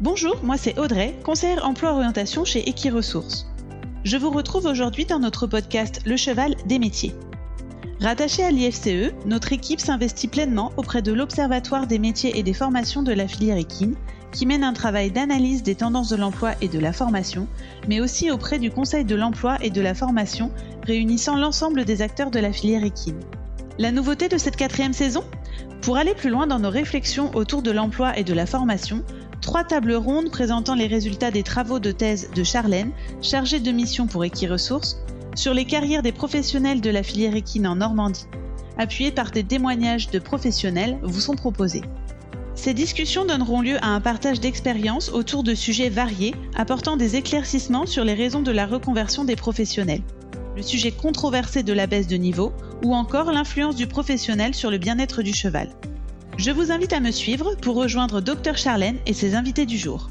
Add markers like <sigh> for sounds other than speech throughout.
Bonjour, moi c'est Audrey, conseillère emploi-orientation chez Equiresources. Je vous retrouve aujourd'hui dans notre podcast Le cheval des métiers. Rattaché à l'IFCE, notre équipe s'investit pleinement auprès de l'Observatoire des métiers et des formations de la filière équine, qui mène un travail d'analyse des tendances de l'emploi et de la formation, mais aussi auprès du Conseil de l'emploi et de la formation, réunissant l'ensemble des acteurs de la filière équine. La nouveauté de cette quatrième saison? Pour aller plus loin dans nos réflexions autour de l'emploi et de la formation, trois tables rondes présentant les résultats des travaux de thèse de Charlène, chargée de mission pour Equiresources, sur les carrières des professionnels de la filière équine en Normandie, appuyées par des témoignages de professionnels, vous sont proposés. Ces discussions donneront lieu à un partage d'expériences autour de sujets variés, apportant des éclaircissements sur les raisons de la reconversion des professionnels, le sujet controversé de la baisse de niveau, ou encore l'influence du professionnel sur le bien-être du cheval. Je vous invite à me suivre pour rejoindre Dr Charlène et ses invités du jour.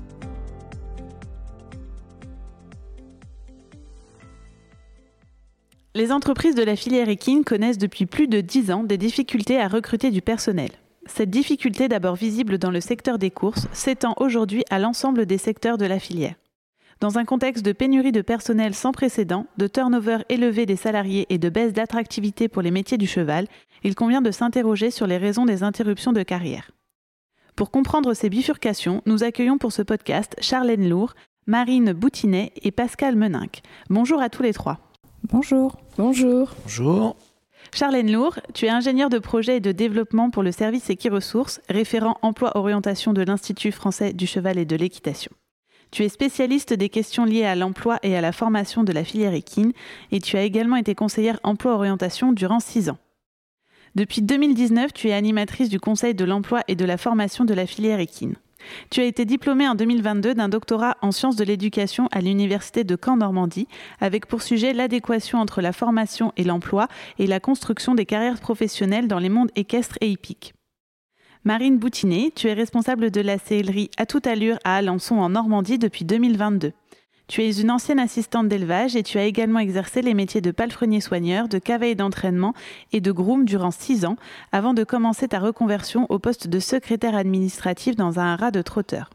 Les entreprises de la filière équine connaissent depuis plus de 10 ans des difficultés à recruter du personnel. Cette difficulté, d'abord visible dans le secteur des courses, s'étend aujourd'hui à l'ensemble des secteurs de la filière. Dans un contexte de pénurie de personnel sans précédent, de turnover élevé des salariés et de baisse d'attractivité pour les métiers du cheval, il convient de s'interroger sur les raisons des interruptions de carrière. Pour comprendre ces bifurcations, nous accueillons pour ce podcast Charlène Lourd, Marine Boutinet et Pascal Meninck. Bonjour à tous les trois. Bonjour. Bonjour. Bonjour. Charlène Lourd, tu es ingénieure de projet et de développement pour le service Equiresources, référent emploi-orientation de l'Institut français du cheval et de l'équitation. Tu es spécialiste des questions liées à l'emploi et à la formation de la filière équine et tu as également été conseillère emploi-orientation durant six ans. Depuis 2019, tu es animatrice du Conseil de l'emploi et de la formation de la filière équine. Tu as été diplômée en 2022 d'un doctorat en sciences de l'éducation à l'Université de Caen-Normandie, avec pour sujet l'adéquation entre la formation et l'emploi et la construction des carrières professionnelles dans les mondes équestres et hippiques. Marine Boutinet, tu es responsable de la sellerie à toute allure à Alençon en Normandie depuis 2022. Tu es une ancienne assistante d'élevage et tu as également exercé les métiers de palefrenier soigneur, de cavalier d'entraînement et de groom durant six ans avant de commencer ta reconversion au poste de secrétaire administratif dans un haras de trotteur.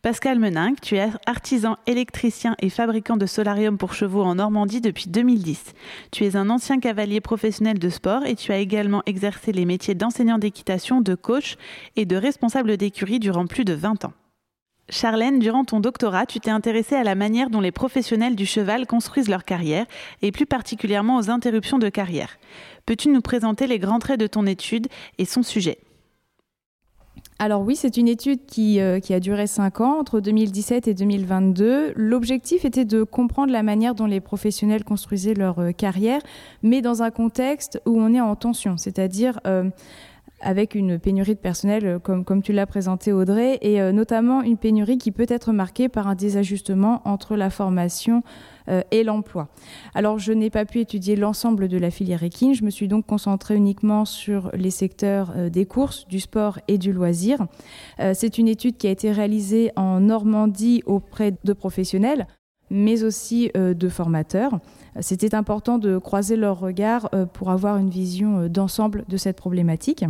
Pascal Meninck, tu es artisan électricien et fabricant de solarium pour chevaux en Normandie depuis 2010. Tu es un ancien cavalier professionnel de sport et tu as également exercé les métiers d'enseignant d'équitation, de coach et de responsable d'écurie durant plus de 20 ans. Charlène, durant ton doctorat, tu t'es intéressée à la manière dont les professionnels du cheval construisent leur carrière et plus particulièrement aux interruptions de carrière. Peux-tu nous présenter les grands traits de ton étude et son sujet? Alors oui, c'est une étude qui, euh, a duré 5 ans, entre 2017 et 2022. L'objectif était de comprendre la manière dont les professionnels construisaient leur euh, carrière, mais dans un contexte où on est en tension, c'est-à-dire euh, avec une pénurie de personnel, comme, comme tu l'as présenté Audrey, et notamment une pénurie qui peut être marquée par un désajustement entre la formation euh, et l'emploi. Alors, je n'ai pas pu étudier l'ensemble de la filière équine. Je me suis donc concentrée uniquement sur les secteurs euh, des courses, du sport et du loisir. Euh, c'est une étude qui a été réalisée en Normandie auprès de professionnels mais aussi de formateurs. C'était important de croiser leurs regards pour avoir une vision d'ensemble de cette problématique.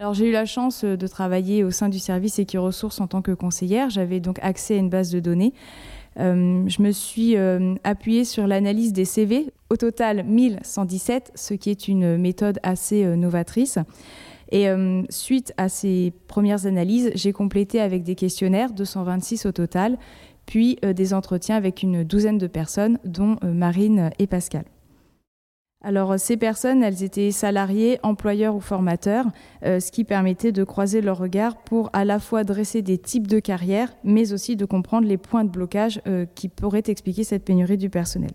Alors j'ai eu la chance de travailler au sein du service Equiresources en tant que conseillère. J'avais donc accès à une base de données euh, je me suis euh, appuyée sur l'analyse des CV, au total 1117, ce qui est une méthode assez euh, novatrice. Et suite à ces premières analyses, j'ai complété avec des questionnaires, 226 au total, puis des entretiens avec une douzaine de personnes, dont Marine et Pascal. Alors ces personnes, elles étaient salariées, employeurs ou formateurs, euh, ce qui permettait de croiser leurs regards pour à la fois dresser des types de carrières, mais aussi de comprendre les points de blocage euh, qui pourraient expliquer cette pénurie du personnel.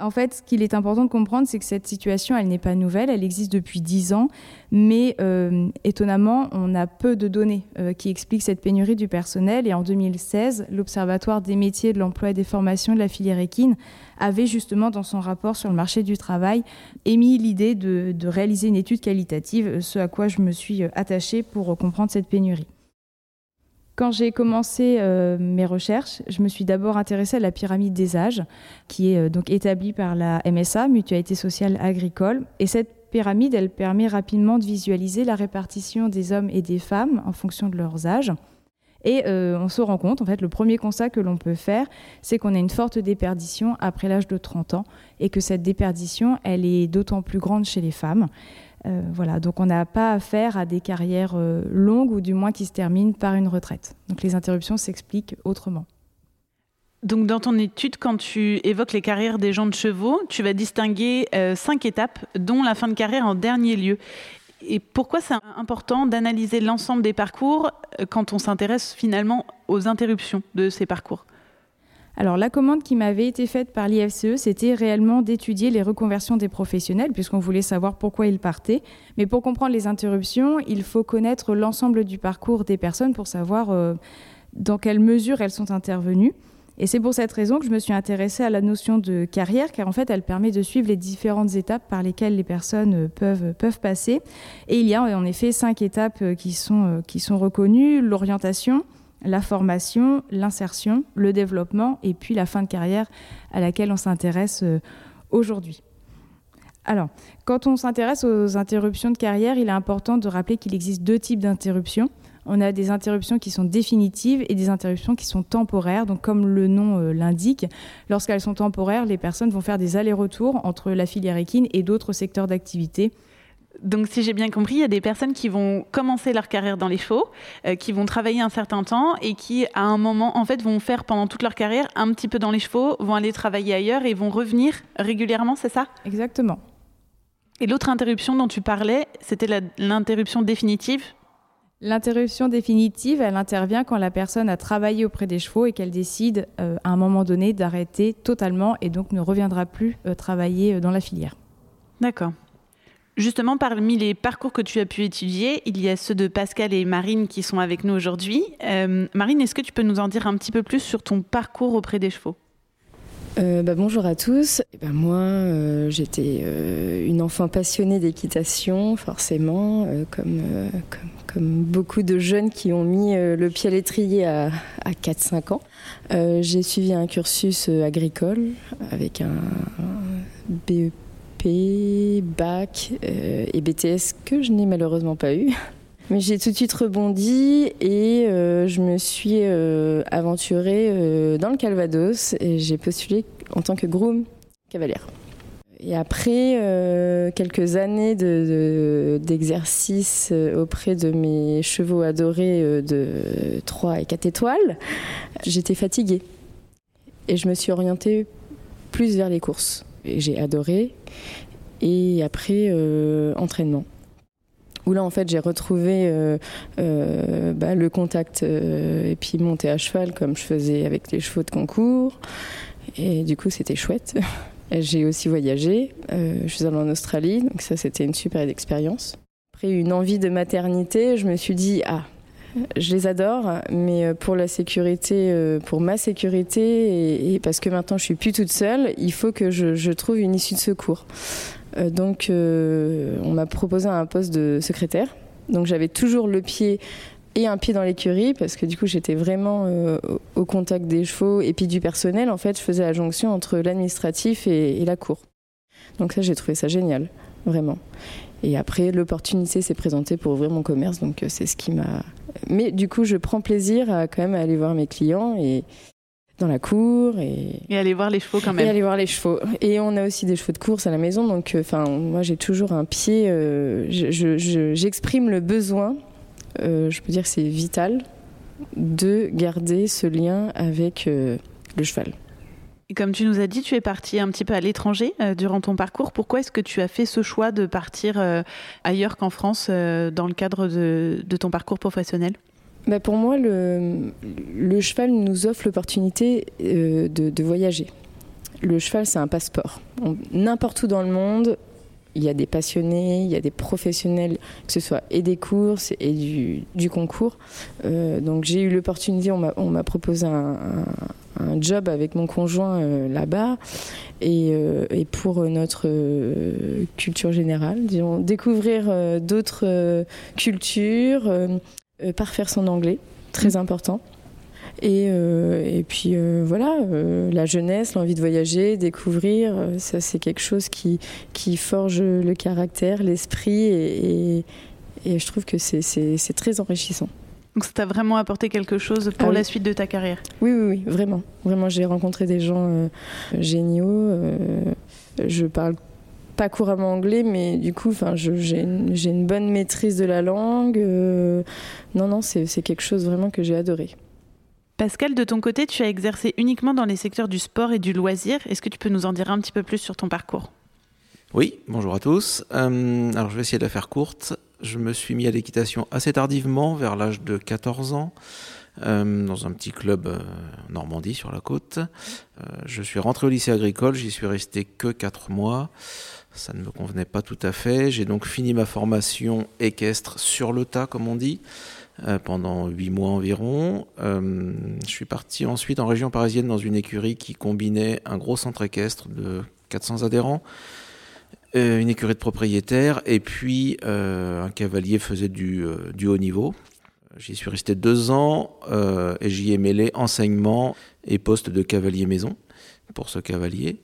En fait, ce qu'il est important de comprendre, c'est que cette situation, elle n'est pas nouvelle, elle existe depuis dix ans, mais euh, étonnamment, on a peu de données qui expliquent cette pénurie du personnel. Et en 2016, l'Observatoire des métiers, de l'emploi et des formations de la filière équine avait justement dans son rapport sur le marché du travail émis l'idée de, réaliser une étude qualitative, ce à quoi je me suis attachée pour comprendre cette pénurie. Quand j'ai commencé euh, mes recherches, je me suis d'abord intéressée à la pyramide des âges, qui est euh, donc établie par la MSA, Mutualité sociale agricole. Et cette pyramide, elle permet rapidement de visualiser la répartition des hommes et des femmes en fonction de leurs âges. Et on se rend compte, en fait, le premier constat que l'on peut faire, c'est qu'on a une forte déperdition après l'âge de 30 ans et que cette déperdition, elle est d'autant plus grande chez les femmes. Euh, voilà, donc on n'a pas affaire à des carrières euh, longues ou du moins qui se terminent par une retraite. Donc les interruptions s'expliquent autrement. Donc dans ton étude, quand tu évoques les carrières des gens de chevaux, tu vas distinguer euh, cinq étapes, dont la fin de carrière en dernier lieu. Et pourquoi c'est important d'analyser l'ensemble des parcours quand on s'intéresse finalement aux interruptions de ces parcours? Alors la commande qui m'avait été faite par l'IFCE, c'était réellement d'étudier les reconversions des professionnels, puisqu'on voulait savoir pourquoi ils partaient. Mais pour comprendre les interruptions, il faut connaître l'ensemble du parcours des personnes pour savoir euh, dans quelle mesure elles sont intervenues. Et c'est pour cette raison que je me suis intéressée à la notion de carrière, car en fait, elle permet de suivre les différentes étapes par lesquelles les personnes euh, peuvent, peuvent passer. Et il y a en effet cinq étapes euh, qui sont, qui sont reconnues. L'orientation, la formation, l'insertion, le développement et puis la fin de carrière à laquelle on s'intéresse euh, aujourd'hui. Alors, quand on s'intéresse aux interruptions de carrière, il est important de rappeler qu'il existe deux types d'interruptions. On a des interruptions qui sont définitives et des interruptions qui sont temporaires. Donc, comme le nom euh, l'indique, lorsqu'elles sont temporaires, les personnes vont faire des allers-retours entre la filière équine et d'autres secteurs d'activité donc, si j'ai bien compris, il y a des personnes qui vont commencer leur carrière dans les chevaux, euh, qui vont travailler un certain temps et qui, à un moment, en fait, vont faire pendant toute leur carrière un petit peu dans les chevaux, vont aller travailler ailleurs et vont revenir régulièrement, c'est ça? Exactement. Et l'autre interruption dont tu parlais, c'était l'interruption définitive? L'interruption définitive, elle intervient quand la personne a travaillé auprès des chevaux et qu'elle décide euh, à un moment donné d'arrêter totalement et donc ne reviendra plus euh, travailler dans la filière. D'accord. Justement, parmi les parcours que tu as pu étudier, il y a ceux de Pascal et Marine qui sont avec nous aujourd'hui. Euh, Marine, est-ce que tu peux nous en dire un petit peu plus sur ton parcours auprès des chevaux? Euh, bah, bonjour à tous. Eh ben, moi, euh, j'étais une enfant passionnée d'équitation, forcément, comme, beaucoup de jeunes qui ont mis le pied à l'étrier à 4-5 ans. J'ai suivi un cursus agricole avec un BEP bac euh, et BTS que je n'ai malheureusement pas eu. <laughs> Mais j'ai tout de suite rebondi et euh, je me suis euh, aventurée dans le Calvados et j'ai postulé en tant que groom cavalière. Et après quelques années d'exercice auprès de mes chevaux adorés de 3 et 4 étoiles, j'étais fatiguée. Et je me suis orientée plus vers les courses j'ai adoré. Et après, euh, entraînement. Où là, en fait, j'ai retrouvé euh, euh, bah, le contact et puis monter à cheval comme je faisais avec les chevaux de concours. Et du coup, c'était chouette. <laughs> J'ai aussi voyagé. je suis allée en Australie, donc ça, c'était une super expérience. Après une envie de maternité, je me suis dit, ah, je les adore, mais euh, pour la sécurité, euh, pour ma sécurité, et, parce que maintenant je suis plus toute seule, il faut que je, trouve une issue de secours. Euh, donc, on m'a proposé un poste de secrétaire. Donc, j'avais toujours le pied et un pied dans l'écurie parce que du coup j'étais vraiment au contact des chevaux et puis du personnel en fait je faisais la jonction entre l'administratif et, la cour donc ça j'ai trouvé ça génial vraiment et après l'opportunité s'est présentée pour ouvrir mon commerce donc c'est ce qui m'a mais du coup, je prends plaisir à quand même aller voir mes clients et dans la cour et, et aller voir les chevaux quand même. Et aller voir les chevaux. Et on a aussi des chevaux de course à la maison, donc euh, enfin moi j'ai toujours un pied. Euh, j'exprime le besoin. Euh, je peux dire que c'est vital de garder ce lien avec le cheval. Comme tu nous as dit, tu es parti un petit peu à l'étranger euh, durant ton parcours. Pourquoi est-ce que tu as fait ce choix de partir euh, ailleurs qu'en France euh, dans le cadre de, ton parcours professionnel? Bah Pour moi, le, cheval nous offre l'opportunité de, voyager. Le cheval, c'est un passeport. N'importe où dans le monde, il y a des passionnés, il y a des professionnels, que ce soit et des courses et du, concours. donc j'ai eu l'opportunité, on m'a proposé un job avec mon conjoint euh, là-bas et, euh, et, pour notre euh, culture générale, disons, découvrir d'autres cultures, parfaire son anglais, très mmh. important. Et, et, puis voilà, la jeunesse, l'envie de voyager, découvrir, ça c'est quelque chose qui, qui forge le caractère, l'esprit et, et, je trouve que c'est très enrichissant. Donc ça t'a vraiment apporté quelque chose pour Ah oui. la suite de ta carrière Oui, oui, oui, vraiment. Vraiment, j'ai rencontré des gens euh, géniaux. euh, je parle pas couramment anglais, mais du coup, j'ai une, bonne maîtrise de la langue. euh, non, non, c'est c'est quelque chose vraiment que j'ai adoré. Pascal, de ton côté, tu as exercé uniquement dans les secteurs du sport et du loisir. Est-ce que tu peux nous en dire un petit peu plus sur ton parcours? Oui, bonjour à tous. Euh, alors je vais essayer de la faire courte. Je me suis mis à l'équitation assez tardivement, vers l'âge de 14 ans, euh, dans un petit club euh, en Normandie sur la côte. Euh, je suis rentré au lycée agricole, j'y suis resté que 4 mois. Ça ne me convenait pas tout à fait. J'ai donc fini ma formation équestre sur le tas, comme on dit, euh, pendant 8 mois environ. Je suis parti ensuite en région parisienne dans une écurie qui combinait un gros centre équestre de 400 adhérents une écurie de propriétaires et puis euh, un cavalier faisait du, euh, du haut niveau. J'y suis resté deux ans euh, et j'y ai mêlé enseignement et poste de cavalier maison pour ce cavalier.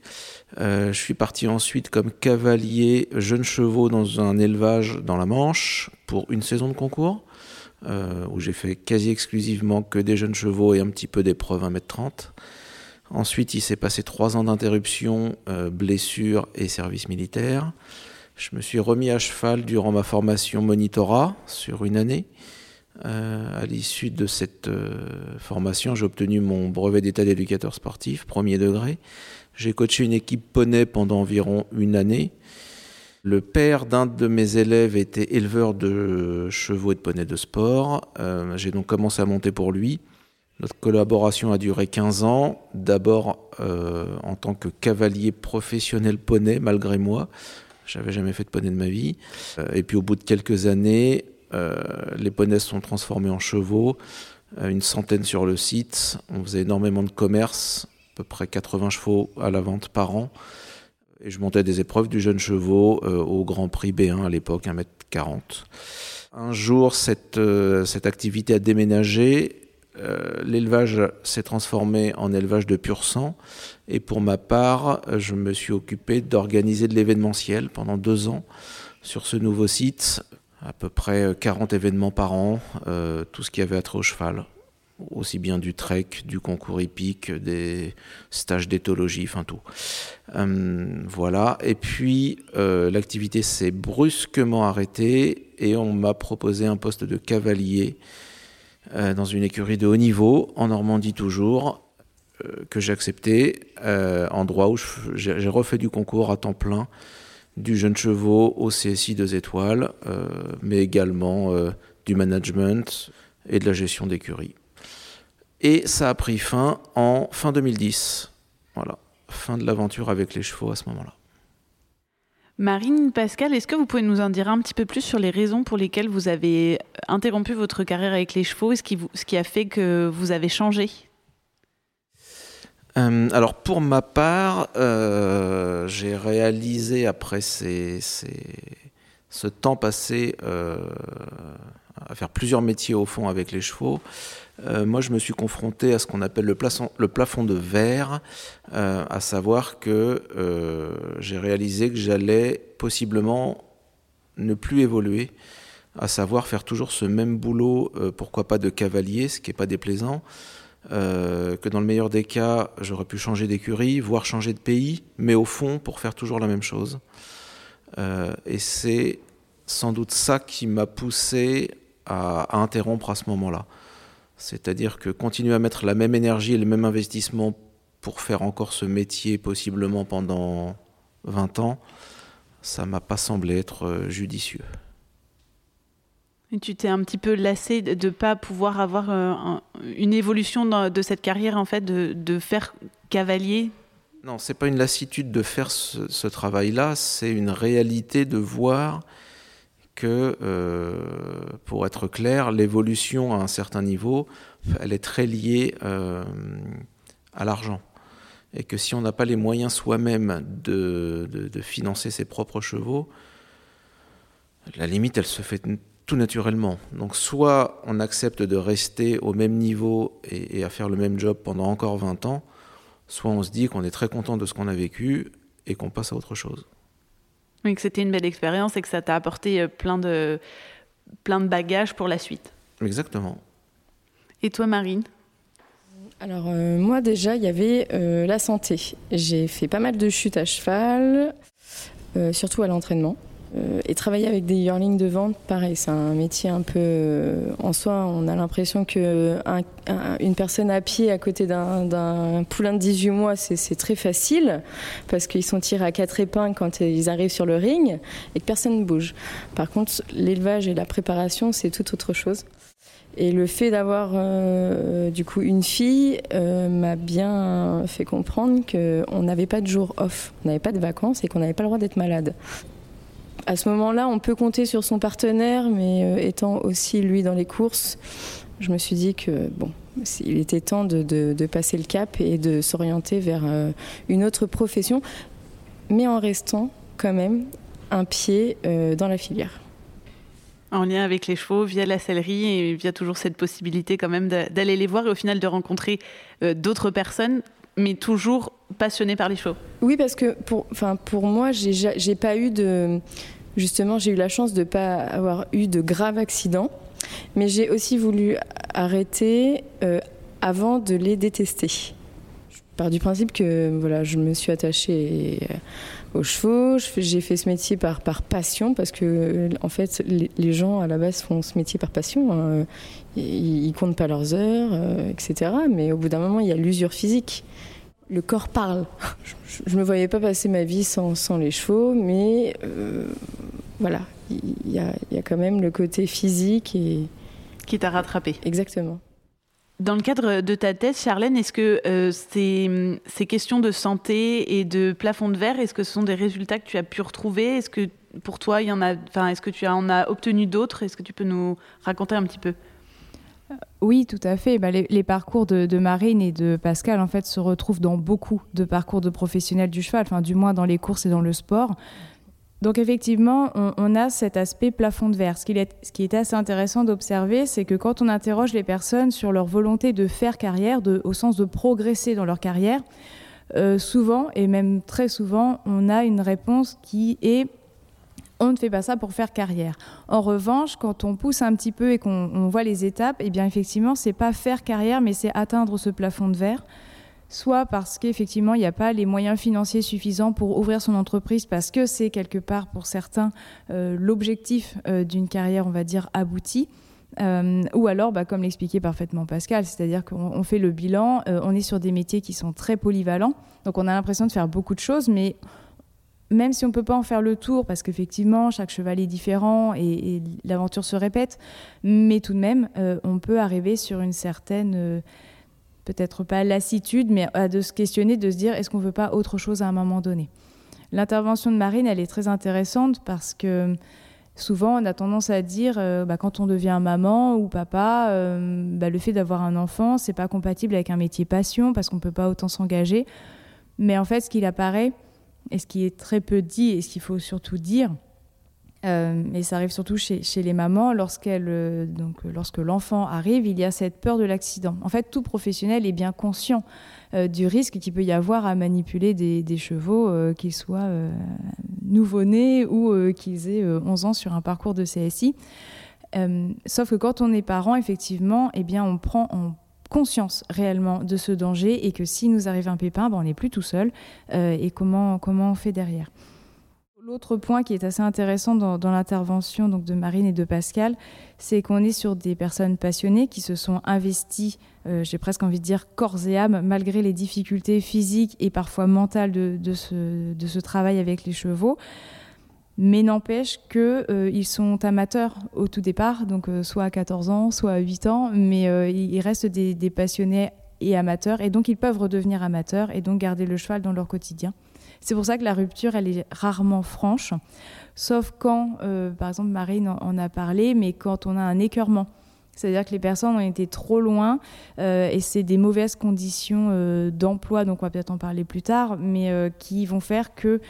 Euh, je suis parti ensuite comme cavalier jeune chevaux dans un élevage dans la Manche pour une saison de concours euh, où j'ai fait quasi exclusivement que des jeunes chevaux et un petit peu d'épreuves 1m30. Ensuite, il s'est passé trois ans d'interruption, euh, blessures et service militaire. Je me suis remis à cheval durant ma formation monitorat sur une année. Euh, à l'issue de cette euh, formation, j'ai obtenu mon brevet d'état d'éducateur sportif, premier degré. J'ai coaché une équipe poney pendant environ une année. Le père d'un de mes élèves était éleveur de chevaux et de poneys de sport. J'ai donc commencé à monter pour lui. Notre collaboration a duré 15 ans, d'abord euh, en tant que cavalier professionnel poney, malgré moi. J'avais jamais fait de poney de ma vie. Euh, et puis au bout de quelques années, euh, les poneys sont transformés en chevaux, une centaine sur le site. On faisait énormément de commerce, à peu près 80 chevaux à la vente par an. Et je montais des épreuves du jeune chevaux euh, au Grand Prix B1 à l'époque, 1m40. Un jour, cette activité a déménagé euh, l'élevage s'est transformé en élevage de pur sang. Et pour ma part, euh, je me suis occupé d'organiser de l'événementiel pendant deux ans sur ce nouveau site. À peu près euh, 40 événements par an, euh, tout ce qui avait attrait au cheval. Aussi bien du trek, du concours hippique, des stages d'éthologie, enfin tout. Euh, voilà. Et puis, euh, l'activité s'est brusquement arrêtée et on m'a proposé un poste de cavalier euh, dans une écurie de haut niveau, en Normandie toujours, euh, que j'ai accepté, euh, endroit où j'ai refait du concours à temps plein, du jeune chevaux au CSI 2 étoiles, mais également du management et de la gestion d'écurie. Et ça a pris fin en fin 2010. Voilà, fin de l'aventure avec les chevaux à ce moment-là. Marine, Pascal, est-ce que vous pouvez nous en dire un petit peu plus sur les raisons pour lesquelles vous avez interrompu votre carrière avec les chevaux et ce qui, a fait que vous avez changé? Euh, alors pour ma part, euh, j'ai réalisé après ce temps passé euh, à faire plusieurs métiers au fond avec les chevaux, euh, moi je me suis confronté à ce qu'on appelle le plafond, de verre, euh, à savoir que euh, j'ai réalisé que j'allais possiblement ne plus évoluer, à savoir faire toujours ce même boulot, pourquoi pas de cavalier, ce qui n'est pas déplaisant, que dans le meilleur des cas, j'aurais pu changer d'écurie, voire changer de pays, mais au fond, pour faire toujours la même chose. Et c'est sans doute ça qui m'a poussé à, à interrompre à ce moment-là. C'est-à-dire que continuer à mettre la même énergie et le même investissement pour faire encore ce métier possiblement pendant 20 ans, ça m'a pas semblé être euh, judicieux. Et tu t'es un petit peu lassé de ne pas pouvoir avoir euh, un- une évolution dans- de cette carrière, en fait, de, de faire cavalier? Non, c'est pas une lassitude de faire ce, ce travail-là, c'est une réalité de voir que, euh, pour être clair, l'évolution à un certain niveau, elle est très liée euh, à l'argent. Et que si on n'a pas les moyens soi-même de, financer ses propres chevaux, la limite, elle se fait tout naturellement. Donc soit on accepte de rester au même niveau et, et à faire le même job pendant encore 20 ans, soit on se dit qu'on est très content de ce qu'on a vécu et qu'on passe à autre chose. Oui, que c'était une belle expérience et que ça t'a apporté euh, plein de, plein de bagages pour la suite. Exactement. Et toi, Marine? Alors moi déjà, il y avait la santé. J'ai fait pas mal de chutes à cheval, surtout à l'entraînement. Euh, et travailler avec des yearlings de vente, pareil, c'est un métier un peu. Euh, en soi, on a l'impression que une personne à pied à côté d'un poulain de 18 mois, c'est très facile parce qu'ils sont tirés à quatre épingles quand ils arrivent sur le ring et que personne ne bouge. Par contre, l'élevage et la préparation, c'est tout autre chose. Et le fait d'avoir euh, du coup une fille m'a bien fait comprendre qu'on n'avait pas de jour off, on n'avait pas de vacances et qu'on n'avait pas le droit d'être malade à ce moment-là, on peut compter sur son partenaire, mais euh, étant aussi lui dans les courses, je me suis dit que bon, il était temps de, passer le cap et de s'orienter vers euh, une autre profession, mais en restant quand même un pied euh, dans la filière. En lien avec les chevaux, via la sellerie et via toujours cette possibilité quand même d'aller les voir et au final de rencontrer d'autres personnes mais toujours passionnées par les chevaux. Oui, parce que pour, enfin, pour moi, j'ai pas eu de, Justement, j'ai eu la chance de ne pas avoir eu de graves accidents, mais j'ai aussi voulu arrêter euh, avant de les détester. Je pars du principe que voilà, je me suis attachée euh, aux chevaux, j'ai fait ce métier par, par passion, parce que en fait, les, gens à la base font ce métier par passion. Hein. Ils, ne comptent pas leurs heures, euh, etc. Mais au bout d'un moment, il y a l'usure physique le corps parle. Je ne me voyais pas passer ma vie sans, les chevaux, mais euh, voilà, il y, a, quand même le côté physique et... Qui t'a rattrapé. Exactement. Dans le cadre de ta thèse, Charlène, est-ce que euh, ces, questions de santé et de plafond de verre, est-ce que ce sont des résultats que tu as pu retrouver? Est-ce que pour toi, il y en a, enfin, est-ce que tu en as obtenu d'autres? Est-ce que tu peux nous raconter un petit peu? Oui, tout à fait. Bah, les, parcours de, Marine et de Pascal, en fait, se retrouvent dans beaucoup de parcours de professionnels du cheval, enfin, du moins dans les courses et dans le sport. Donc effectivement, on, a cet aspect plafond de verre. Ce qui est, assez intéressant d'observer, c'est que quand on interroge les personnes sur leur volonté de faire carrière, au sens de progresser dans leur carrière, euh, souvent, et même très souvent, on a une réponse qui est on ne fait pas ça pour faire carrière. En revanche, quand on pousse un petit peu et qu'on voit les étapes, eh bien effectivement, c'est pas faire carrière, mais c'est atteindre ce plafond de verre. Soit parce qu'effectivement, il n'y a pas les moyens financiers suffisants pour ouvrir son entreprise, parce que c'est quelque part pour certains euh, l'objectif euh, d'une carrière, on va dire, aboutie. Euh, ou alors, bah, comme l'expliquait parfaitement Pascal, c'est-à-dire qu'on fait le bilan, on est sur des métiers qui sont très polyvalents, donc on a l'impression de faire beaucoup de choses, mais même si on ne peut pas en faire le tour, parce qu'effectivement, chaque cheval est différent et, l'aventure se répète, mais tout de même, euh, on peut arriver sur une certaine, euh, peut-être pas lassitude, mais à de se questionner, de se dire, est-ce qu'on ne veut pas autre chose à un moment donné? L'intervention de Marine, elle est très intéressante parce que souvent, on a tendance à dire, euh, bah, quand on devient maman ou papa, bah, le fait d'avoir un enfant, c'est pas compatible avec un métier passion parce qu'on ne peut pas autant s'engager. Mais en fait, ce qu'il apparaît, et ce qui est très peu dit et ce qu'il faut surtout dire, euh, et ça arrive surtout chez, les mamans, euh, donc, lorsque l'enfant arrive, il y a cette peur de l'accident. En fait, tout professionnel est bien conscient euh, du risque qu'il peut y avoir à manipuler des, chevaux, qu'ils soient nouveau-nés ou qu'ils aient 11 ans sur un parcours de CSI. sauf que quand on est parent, effectivement, eh bien, on prend, on conscience réellement de ce danger et que si nous arrive un pépin, ben on n'est plus tout seul. Euh, et comment, comment on fait derrière L'autre point qui est assez intéressant dans, l'intervention donc de Marine et de Pascal, c'est qu'on est sur des personnes passionnées qui se sont investies, euh, j'ai presque envie de dire corps et âme, malgré les difficultés physiques et parfois mentales de, ce, de ce travail avec les chevaux mais n'empêche qu'ils euh, sont amateurs au tout départ, donc euh, soit à 14 ans, soit à 8 ans, mais euh, ils restent des, passionnés et amateurs, et donc ils peuvent redevenir amateurs et donc garder le cheval dans leur quotidien. C'est pour ça que la rupture, elle est rarement franche, sauf quand, par exemple, Marine en, a parlé, mais quand on a un écœurement. C'est-à-dire que les personnes ont été trop loin et c'est des mauvaises conditions d'emploi, donc on va peut-être en parler plus tard, mais qui vont faire que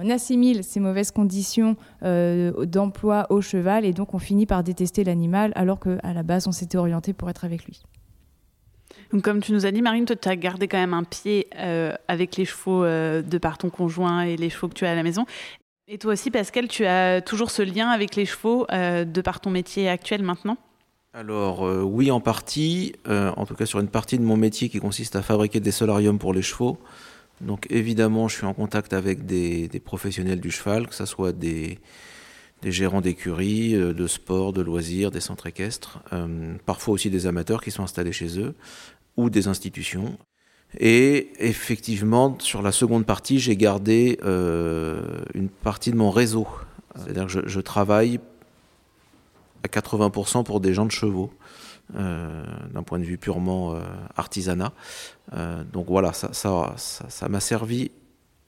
on assimile ces mauvaises conditions euh, d'emploi au cheval et donc on finit par détester l'animal alors qu'à la base on s'était orienté pour être avec lui. Donc, comme tu nous as dit, Marine, toi, tu as gardé quand même un pied euh, avec les chevaux euh, de par ton conjoint et les chevaux que tu as à la maison. Et toi aussi, Pascal, tu as toujours ce lien avec les chevaux de par ton métier actuel maintenant? Alors oui en partie, en tout cas sur une partie de mon métier qui consiste à fabriquer des solariums pour les chevaux. Donc évidemment je suis en contact avec des, professionnels du cheval, que ce soit des, des gérants d'écuries, de sport, de loisirs, des centres équestres, parfois aussi des amateurs qui sont installés chez eux, ou des institutions. Et effectivement, sur la seconde partie, j'ai gardé euh, une partie de mon réseau. C'est-à-dire que je, travaille à 80% pour des gens de chevaux, euh, d'un point de vue purement euh, artisanat. donc voilà, ça m'a servi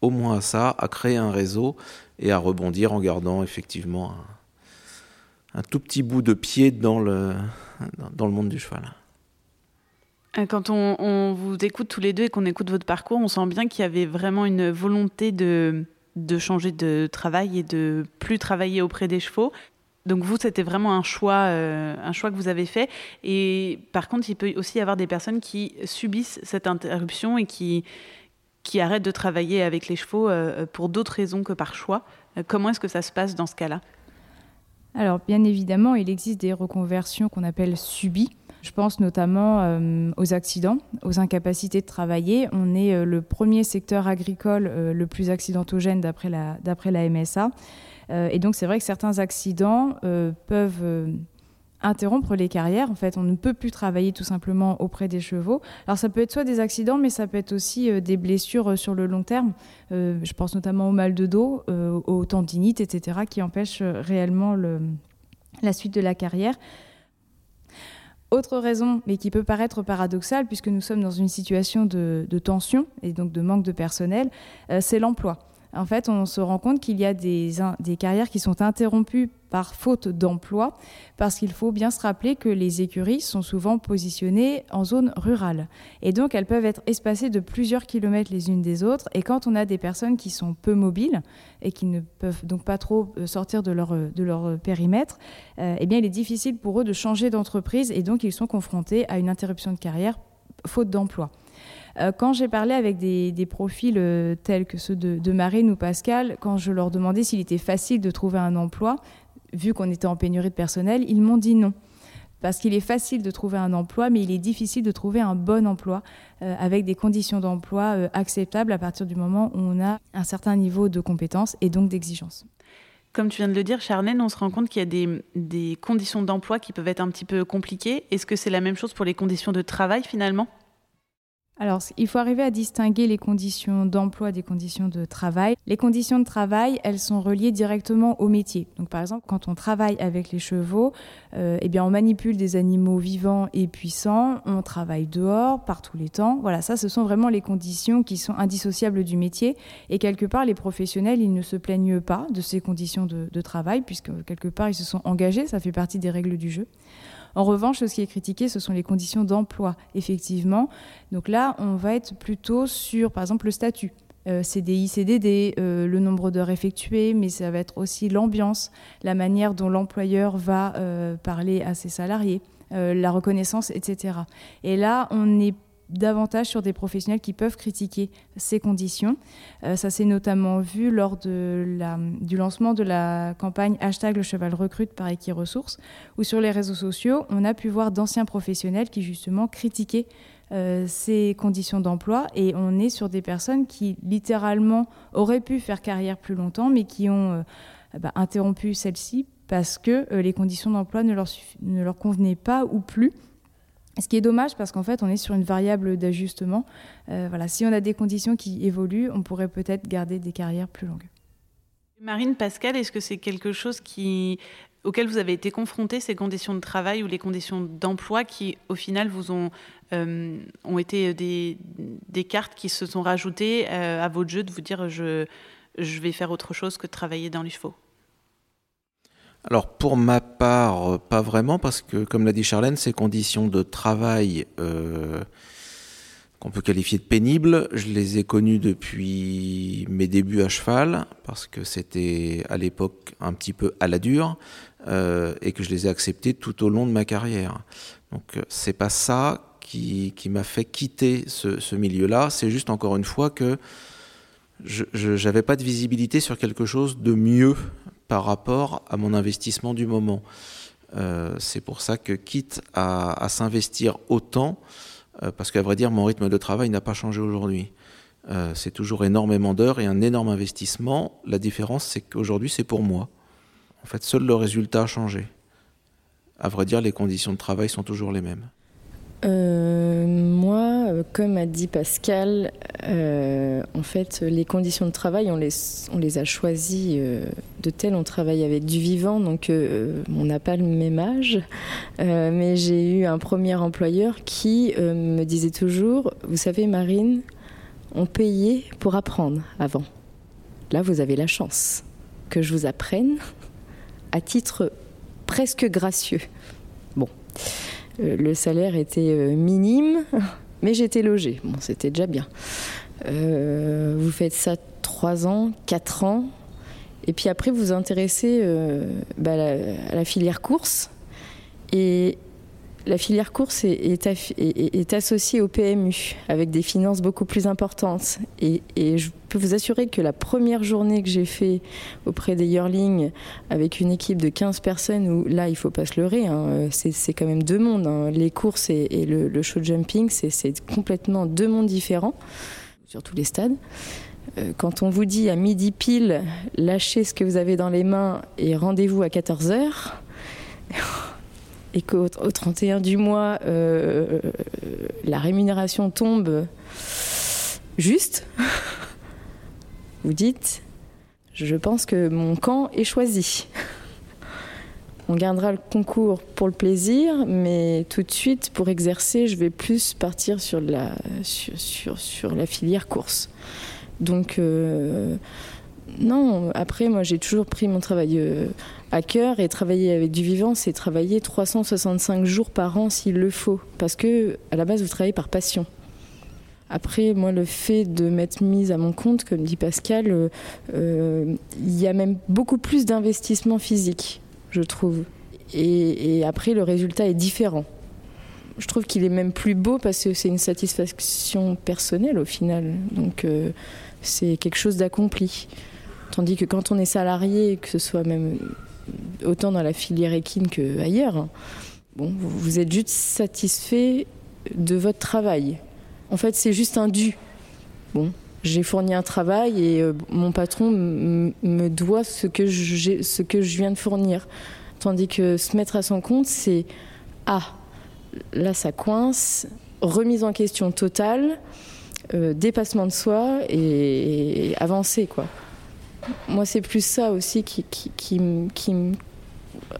au moins à ça, à créer un réseau et à rebondir en gardant effectivement un, tout petit bout de pied dans le, monde du cheval. Euh, quand on, vous écoute tous les deux et qu'on écoute votre parcours, on sent bien qu'il y avait vraiment une volonté de changer de travail et de plus travailler auprès des chevaux. Donc vous, c'était vraiment un choix, euh, un choix que vous avez fait. Et par contre, il peut aussi y avoir des personnes qui subissent cette interruption et qui, qui arrêtent de travailler avec les chevaux euh, pour d'autres raisons que par choix. comment est-ce que ça se passe dans ce cas-là? Alors, bien évidemment, il existe des reconversions qu'on appelle subies. Je pense notamment euh, aux accidents, aux incapacités de travailler. On est euh, le premier secteur agricole euh, le plus accidentogène d'après la, la, MSA. Et donc c'est vrai que certains accidents peuvent interrompre les carrières. En fait, on ne peut plus travailler tout simplement auprès des chevaux. Alors ça peut être soit des accidents, mais ça peut être aussi des blessures sur le long terme. je pense notamment au mal de dos, aux tendinites, etc., qui empêchent réellement le, la suite de la carrière. Autre raison, mais qui peut paraître paradoxale, puisque nous sommes dans une situation de, tension et donc de manque de personnel, euh, c'est l'emploi. En fait, on se rend compte qu'il y a des, carrières qui sont interrompues par faute d'emploi, parce qu'il faut bien se rappeler que les écuries sont souvent positionnées en zone rurale. Et donc, elles peuvent être espacées de plusieurs kilomètres les unes des autres. Et quand on a des personnes qui sont peu mobiles et qui ne peuvent donc pas trop euh, sortir de leur, de leur périmètre, euh, eh bien, il est difficile pour eux de changer d'entreprise et donc ils sont confrontés à une interruption de carrière faute d'emploi. Euh, quand j'ai parlé avec des, profils euh, tels que ceux de, Marine ou Pascal, quand je leur demandais s'il était facile de trouver un emploi, vu qu'on était en pénurie de personnel, ils m'ont dit non. Parce qu'il est facile de trouver un emploi, mais il est difficile de trouver un bon emploi euh, avec des conditions d'emploi acceptables à partir du moment où on a un certain niveau de compétences et donc d'exigence. Comme tu viens de le dire, Charnène, on se rend compte qu'il y a des conditions d'emploi qui peuvent être un petit peu compliquées. Est-ce que c'est la même chose pour les conditions de travail finalement? Alors, il faut arriver à distinguer les conditions d'emploi des conditions de travail. Les conditions de travail, elles sont reliées directement au métier. Donc, par exemple, quand on travaille avec les chevaux, euh, eh bien, on manipule des animaux vivants et puissants, on travaille dehors par tous les temps. Voilà, ça, ce sont vraiment les conditions qui sont indissociables du métier. Et quelque part, les professionnels, ils ne se plaignent pas de ces conditions de, de travail, puisque quelque part, ils se sont engagés, ça fait partie des règles du jeu. En revanche, ce qui est critiqué, ce sont les conditions d'emploi, effectivement. Donc là, on va être plutôt sur, par exemple, le statut. Euh, CDI, CDD, euh, le nombre d'heures effectuées, mais ça va être aussi l'ambiance, la manière dont l'employeur va euh, parler à ses salariés, la reconnaissance, etc. Et là, on est davantage sur des professionnels qui peuvent critiquer ces conditions. Euh, ça s'est notamment vu lors de du lancement de la campagne hashtag le cheval recrute par Equiresources, où sur les réseaux sociaux, on a pu voir d'anciens professionnels qui justement critiquaient euh, ces conditions d'emploi et on est sur des personnes qui littéralement auraient pu faire carrière plus longtemps mais qui ont euh, bah, interrompu celle-ci parce que les conditions d'emploi ne ne leur convenaient pas ou plus ce qui est dommage parce qu'en fait, on est sur une variable d'ajustement. Euh, voilà, si on a des conditions qui évoluent, on pourrait peut-être garder des carrières plus longues. Marine, Pascal, est-ce que c'est quelque chose auquel vous avez été confronté, ces conditions de travail ou les conditions d'emploi qui, au final, vous ont, euh, ont été des, des, cartes qui se sont rajoutées euh, à votre jeu de vous dire je, je vais faire autre chose que de travailler dans les chevaux alors pour ma part, euh, pas vraiment, parce que comme l'a dit Charlène, ces conditions de travail euh, qu'on peut qualifier de pénibles, je les ai connues depuis mes débuts à cheval, parce que c'était à l'époque un petit peu à la dure, euh, et que je les ai acceptées tout au long de ma carrière. Donc c'est pas ça qui, m'a fait quitter ce, ce milieu-là, c'est juste encore une fois que je n'avais pas de visibilité sur quelque chose de mieux par rapport à mon investissement du moment. c'est pour ça que quitte à, s'investir autant, parce qu'à vrai dire, mon rythme de travail n'a pas changé aujourd'hui. c'est toujours énormément d'heures et un énorme investissement. La différence, c'est qu'aujourd'hui, c'est pour moi. En fait, seul le résultat a changé. À vrai dire, les conditions de travail sont toujours les mêmes. Euh, moi, euh, comme a dit Pascal, euh, en fait, les conditions de travail, on les, a choisies de telles. On travaille avec du vivant, donc on n'a pas le même âge. mais j'ai eu un premier employeur qui me disait toujours Vous savez, Marine, on payait pour apprendre avant. Là, vous avez la chance que je vous apprenne à titre presque gracieux. Bon. Euh, le salaire était euh, minime, <laughs> mais j'étais logée. Bon, c'était déjà bien. Euh, vous faites ça trois ans, quatre ans, et puis après vous intéressez bah, à la filière course. Et la filière course est, associée au PMU avec des finances beaucoup plus importantes. Et, je peux vous assurer que la première journée que j'ai fait auprès des Yearling avec une équipe de 15 personnes, où là, il faut pas se leurrer, hein, c'est quand même deux mondes. Hein. Les courses et, le, show jumping, c'est complètement deux mondes différents sur tous les stades. Euh, quand on vous dit à midi pile, lâchez ce que vous avez dans les mains et rendez-vous à 14 heures et qu'au 31 du mois, euh, la rémunération tombe juste, <laughs> vous dites, je pense que mon camp est choisi. On gardera le concours pour le plaisir, mais tout de suite, pour exercer, je vais plus partir sur la, sur, sur, la filière course. Donc, euh, non, après, moi, j'ai toujours pris mon travail euh, à cœur et travailler avec du vivant, c'est travailler 365 jours par an s'il le faut. Parce que, à la base, vous travaillez par passion. Après, moi, le fait de m'être mise à mon compte, comme dit Pascal, euh, euh, il y a même beaucoup plus d'investissement physique, je trouve. Et, après, le résultat est différent. Je trouve qu'il est même plus beau parce que c'est une satisfaction personnelle au final. Donc, c'est quelque chose d'accompli. Tandis que quand on est salarié, que ce soit même autant dans la filière équine qu'ailleurs, bon, vous êtes juste satisfait de votre travail. En fait, c'est juste un dû. Bon, j'ai fourni un travail et euh, mon patron me doit ce que, ce que je viens de fournir. Tandis que se mettre à son compte, c'est ah, là ça coince, remise en question totale, euh, dépassement de soi et, et avancer quoi. Moi, c'est plus ça aussi qui, me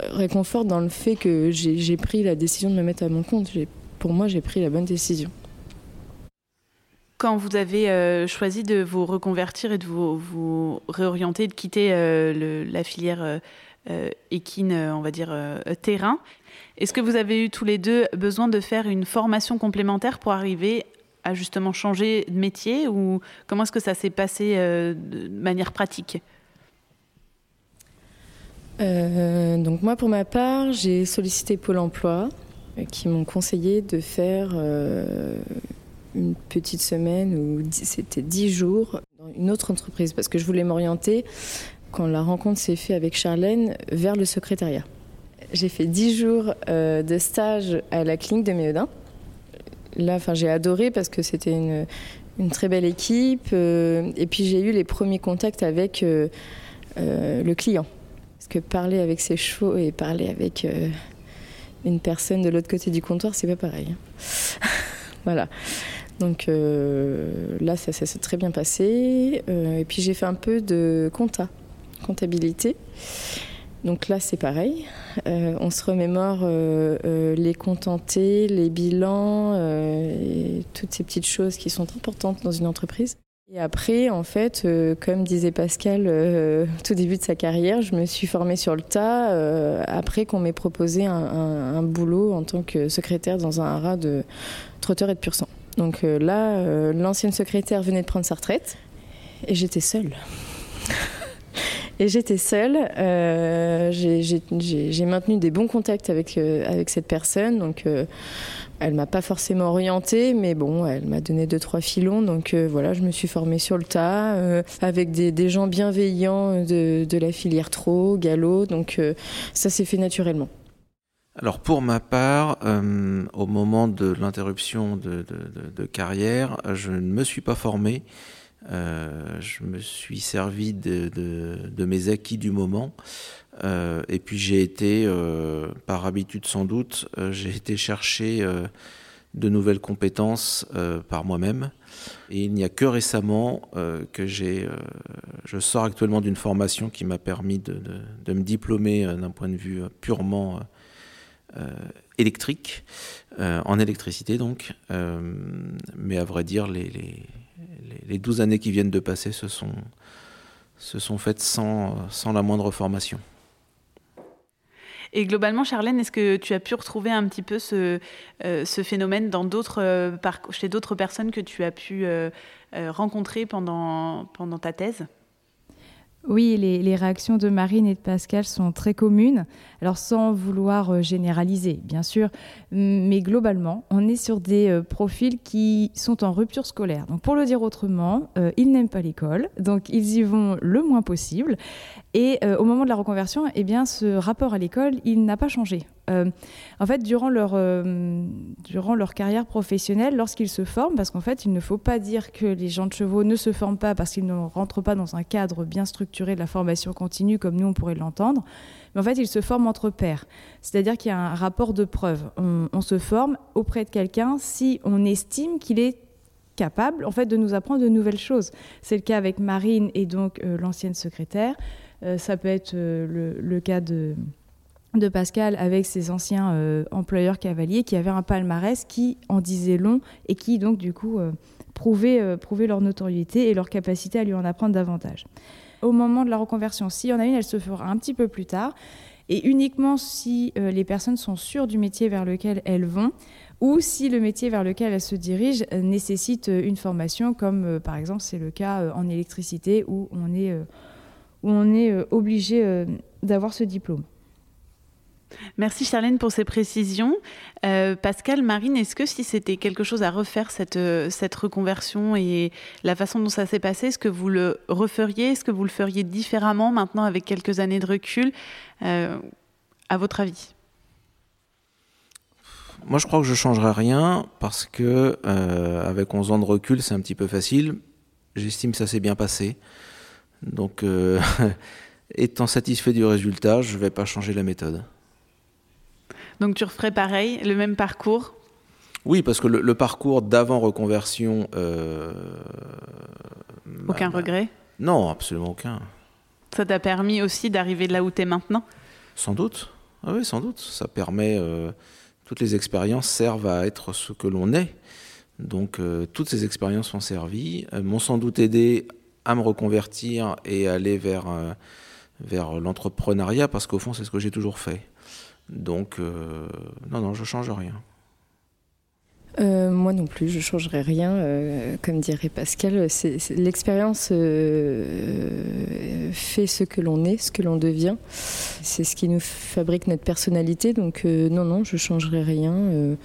réconforte dans le fait que j'ai pris la décision de me mettre à mon compte. Pour moi, j'ai pris la bonne décision. Quand vous avez euh, choisi de vous reconvertir et de vous, réorienter, de quitter euh, la filière euh, équine, on va dire, terrain, est-ce que vous avez eu tous les deux besoin de faire une formation complémentaire pour arriver à justement changer de métier ou comment est-ce que ça s'est passé euh, de manière pratique? Euh, donc moi pour ma part j'ai sollicité Pôle Emploi euh, qui m'ont conseillé de faire une petite semaine ou c'était dix jours dans une autre entreprise parce que je voulais m'orienter quand la rencontre s'est faite avec Charlène vers le secrétariat. J'ai fait dix jours de stage à la clinique de Méodin là, enfin, j'ai adoré parce que c'était une, très belle équipe. Euh, et puis j'ai eu les premiers contacts avec euh, euh, le client. Parce que parler avec ses chevaux et parler avec une personne de l'autre côté du comptoir, c'est pas pareil. Hein. <laughs> voilà. Donc là, ça, ça s'est très bien passé. et puis j'ai fait un peu de compta, comptabilité. Donc là, c'est pareil. Euh, on se remémore euh, euh, les contentés, les bilans toutes ces petites choses qui sont importantes dans une entreprise. Et après, en fait, comme disait Pascal <laughs> tout début de sa carrière, je me suis formée sur le tas après qu'on m'ait proposé un, boulot en tant que secrétaire dans un haras de trotteur et de pur sang. Donc là, l'ancienne secrétaire venait de prendre sa retraite et j'étais seule. <laughs> Et j'étais seule. Euh, j'ai maintenu des bons contacts avec, euh, avec cette personne. Donc, euh, elle m'a pas forcément orientée, mais bon, elle m'a donné deux, trois filons. Donc, voilà, je me suis formée sur le tas avec des, gens bienveillants de, la filière Trot, Gallo. Donc, ça s'est fait naturellement. alors pour ma part, euh, au moment de l'interruption de, carrière, je ne me suis pas formé. Euh, je me suis servi de, mes acquis du moment. Euh, et puis j'ai été, par habitude sans doute, j'ai été chercher de nouvelles compétences par moi-même. Et il n'y a que récemment que j'ai, je sors actuellement d'une formation qui m'a permis de, me diplômer d'un point de vue purement euh, électrique, euh, en électricité donc. Euh, mais à vrai dire, les, les, 12 années qui viennent de passer se sont, se sont faites sans, sans la moindre formation. Et globalement, Charlène, est-ce que tu as pu retrouver un petit peu ce, ce phénomène d'autres, chez d'autres personnes que tu as pu rencontrer pendant, pendant ta thèse? Oui, les, réactions de Marine et de Pascal sont très communes, alors sans vouloir euh, généraliser, bien sûr, mais globalement, on est sur des euh, profils qui sont en rupture scolaire. Donc pour le dire autrement, euh, ils n'aiment pas l'école, donc ils y vont le moins possible. Et au moment de la reconversion, eh bien, ce rapport à l'école, il n'a pas changé. Euh, en fait, durant leur, euh, durant leur carrière professionnelle, lorsqu'ils se forment, parce qu'en fait, il ne faut pas dire que les gens de chevaux ne se forment pas parce qu'ils ne rentrent pas dans un cadre bien structuré de la formation continue comme nous, on pourrait l'entendre, mais en fait, ils se forment entre pairs. C'est-à-dire qu'il y a un rapport de preuve. On, se forme auprès de quelqu'un si on estime qu'il est capable en fait de nous apprendre de nouvelles choses. C'est le cas avec Marine et donc euh, l'ancienne secrétaire. ça peut être le, cas de de Pascal avec ses anciens euh, employeurs cavaliers qui avaient un palmarès qui en disait long et qui donc du coup euh, euh, prouvaient, leur notoriété et leur capacité à lui en apprendre davantage. Au moment de la reconversion, s'il y en a une, elle se fera un petit peu plus tard et uniquement si les personnes sont sûres du métier vers lequel elles vont ou si le métier vers lequel elles se dirigent nécessite une formation comme par exemple c'est le cas en électricité où on est obligé d'avoir ce diplôme. Merci Charlène pour ces précisions. Euh, Pascal, Marine, est-ce que si c'était quelque chose à refaire, cette, euh, cette reconversion et la façon dont ça s'est passé, est-ce que vous le referiez Est-ce que vous le feriez différemment maintenant avec quelques années de recul euh, À votre avis? Moi, je crois que je ne changerai rien parce que avec 11 ans de recul, c'est un petit peu facile. J'estime que ça s'est bien passé. Donc, <laughs> étant satisfait du résultat, je ne vais pas changer la méthode. Donc tu referais pareil, le même parcours? Oui, parce que le, parcours d'avant reconversion. Euh, aucun regret? Non, absolument aucun. Ça t'a permis aussi d'arriver là où tu es maintenant? Sans doute. Ah oui, sans doute. Ça permet. Euh, toutes les expériences servent à être ce que l'on est. Donc euh, toutes ces expériences ont servi, m'ont sans doute aidé à me reconvertir et aller vers, vers l'entrepreneuriat parce qu'au fond c'est ce que j'ai toujours fait. Donc, euh, non, non, je change rien. Euh, moi non plus, je changerai rien. Euh, comme dirait Pascal, l'expérience fait ce que l'on est, ce que l'on devient. C'est ce qui nous fabrique notre personnalité. Donc non, non, je changerai rien.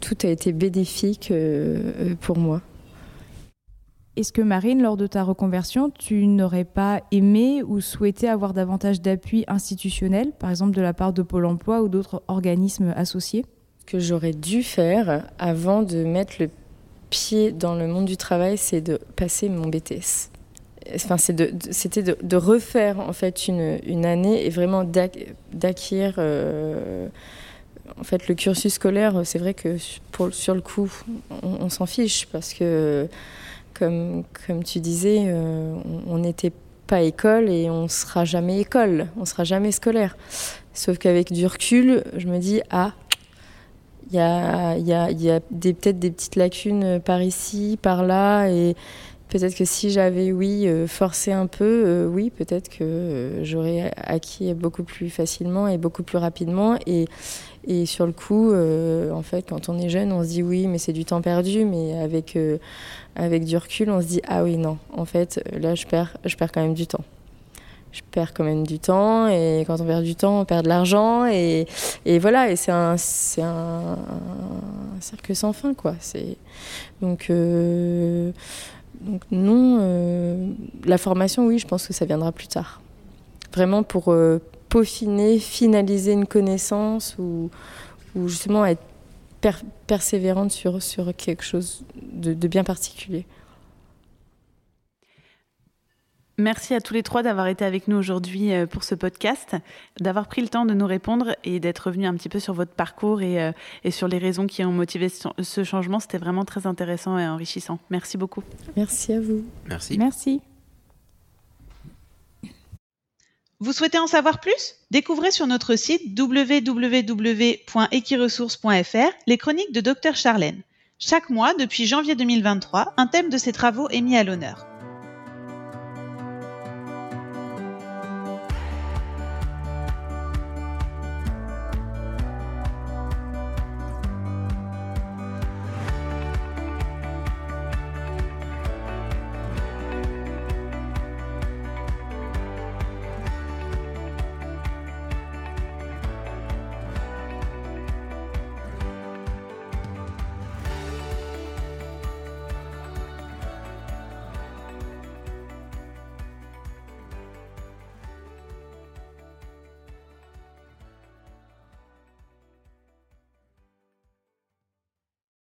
tout a été bénéfique pour moi. Est-ce que Marine, lors de ta reconversion, tu n'aurais pas aimé ou souhaité avoir davantage d'appui institutionnel, par exemple de la part de Pôle Emploi ou d'autres organismes associés? Que j'aurais dû faire avant de mettre le pied dans le monde du travail, c'est de passer mon BTS. Enfin, c'était de, refaire en fait une, année et vraiment d'acquérir. Euh, en fait, le cursus scolaire, c'est vrai que pour, sur le coup, on s'en fiche parce que comme, tu disais, euh, on n'était pas école et on sera jamais école, on sera jamais scolaire. Sauf qu'avec du recul, je me dis, ah, il y a, y a, y a peut-être des petites lacunes par ici, par là, et peut-être que si j'avais, oui, euh, forcé un peu, euh, oui, peut-être que j'aurais acquis beaucoup plus facilement et beaucoup plus rapidement. Et sur le coup, euh, en fait, quand on est jeune, on se dit oui, mais c'est du temps perdu. Mais avec, euh, avec du recul, on se dit ah oui, non, en fait, là, je perds, je perds quand même du temps. Je perds quand même du temps. Et quand on perd du temps, on perd de l'argent. Et, et, voilà, et c'est un, c'est un, cercle sans fin, quoi. Donc, euh, donc, non, la formation, oui, je pense que ça viendra plus tard. Vraiment pour peaufiner, finaliser une connaissance ou, ou justement être persévérante sur, sur quelque chose de, de bien particulier. Merci à tous les trois d'avoir été avec nous aujourd'hui euh, pour ce podcast, d'avoir pris le temps de nous répondre et d'être revenu un petit peu sur votre parcours et, euh, et sur les raisons qui ont motivé ce changement. C'était vraiment très intéressant et enrichissant. Merci beaucoup. Merci à vous. Merci. Merci. Vous souhaitez en savoir plus? Découvrez sur notre site www.equiresources.fr les chroniques de Dr Charlène. Chaque mois, depuis janvier 2023, un thème de ses travaux est mis à l'honneur.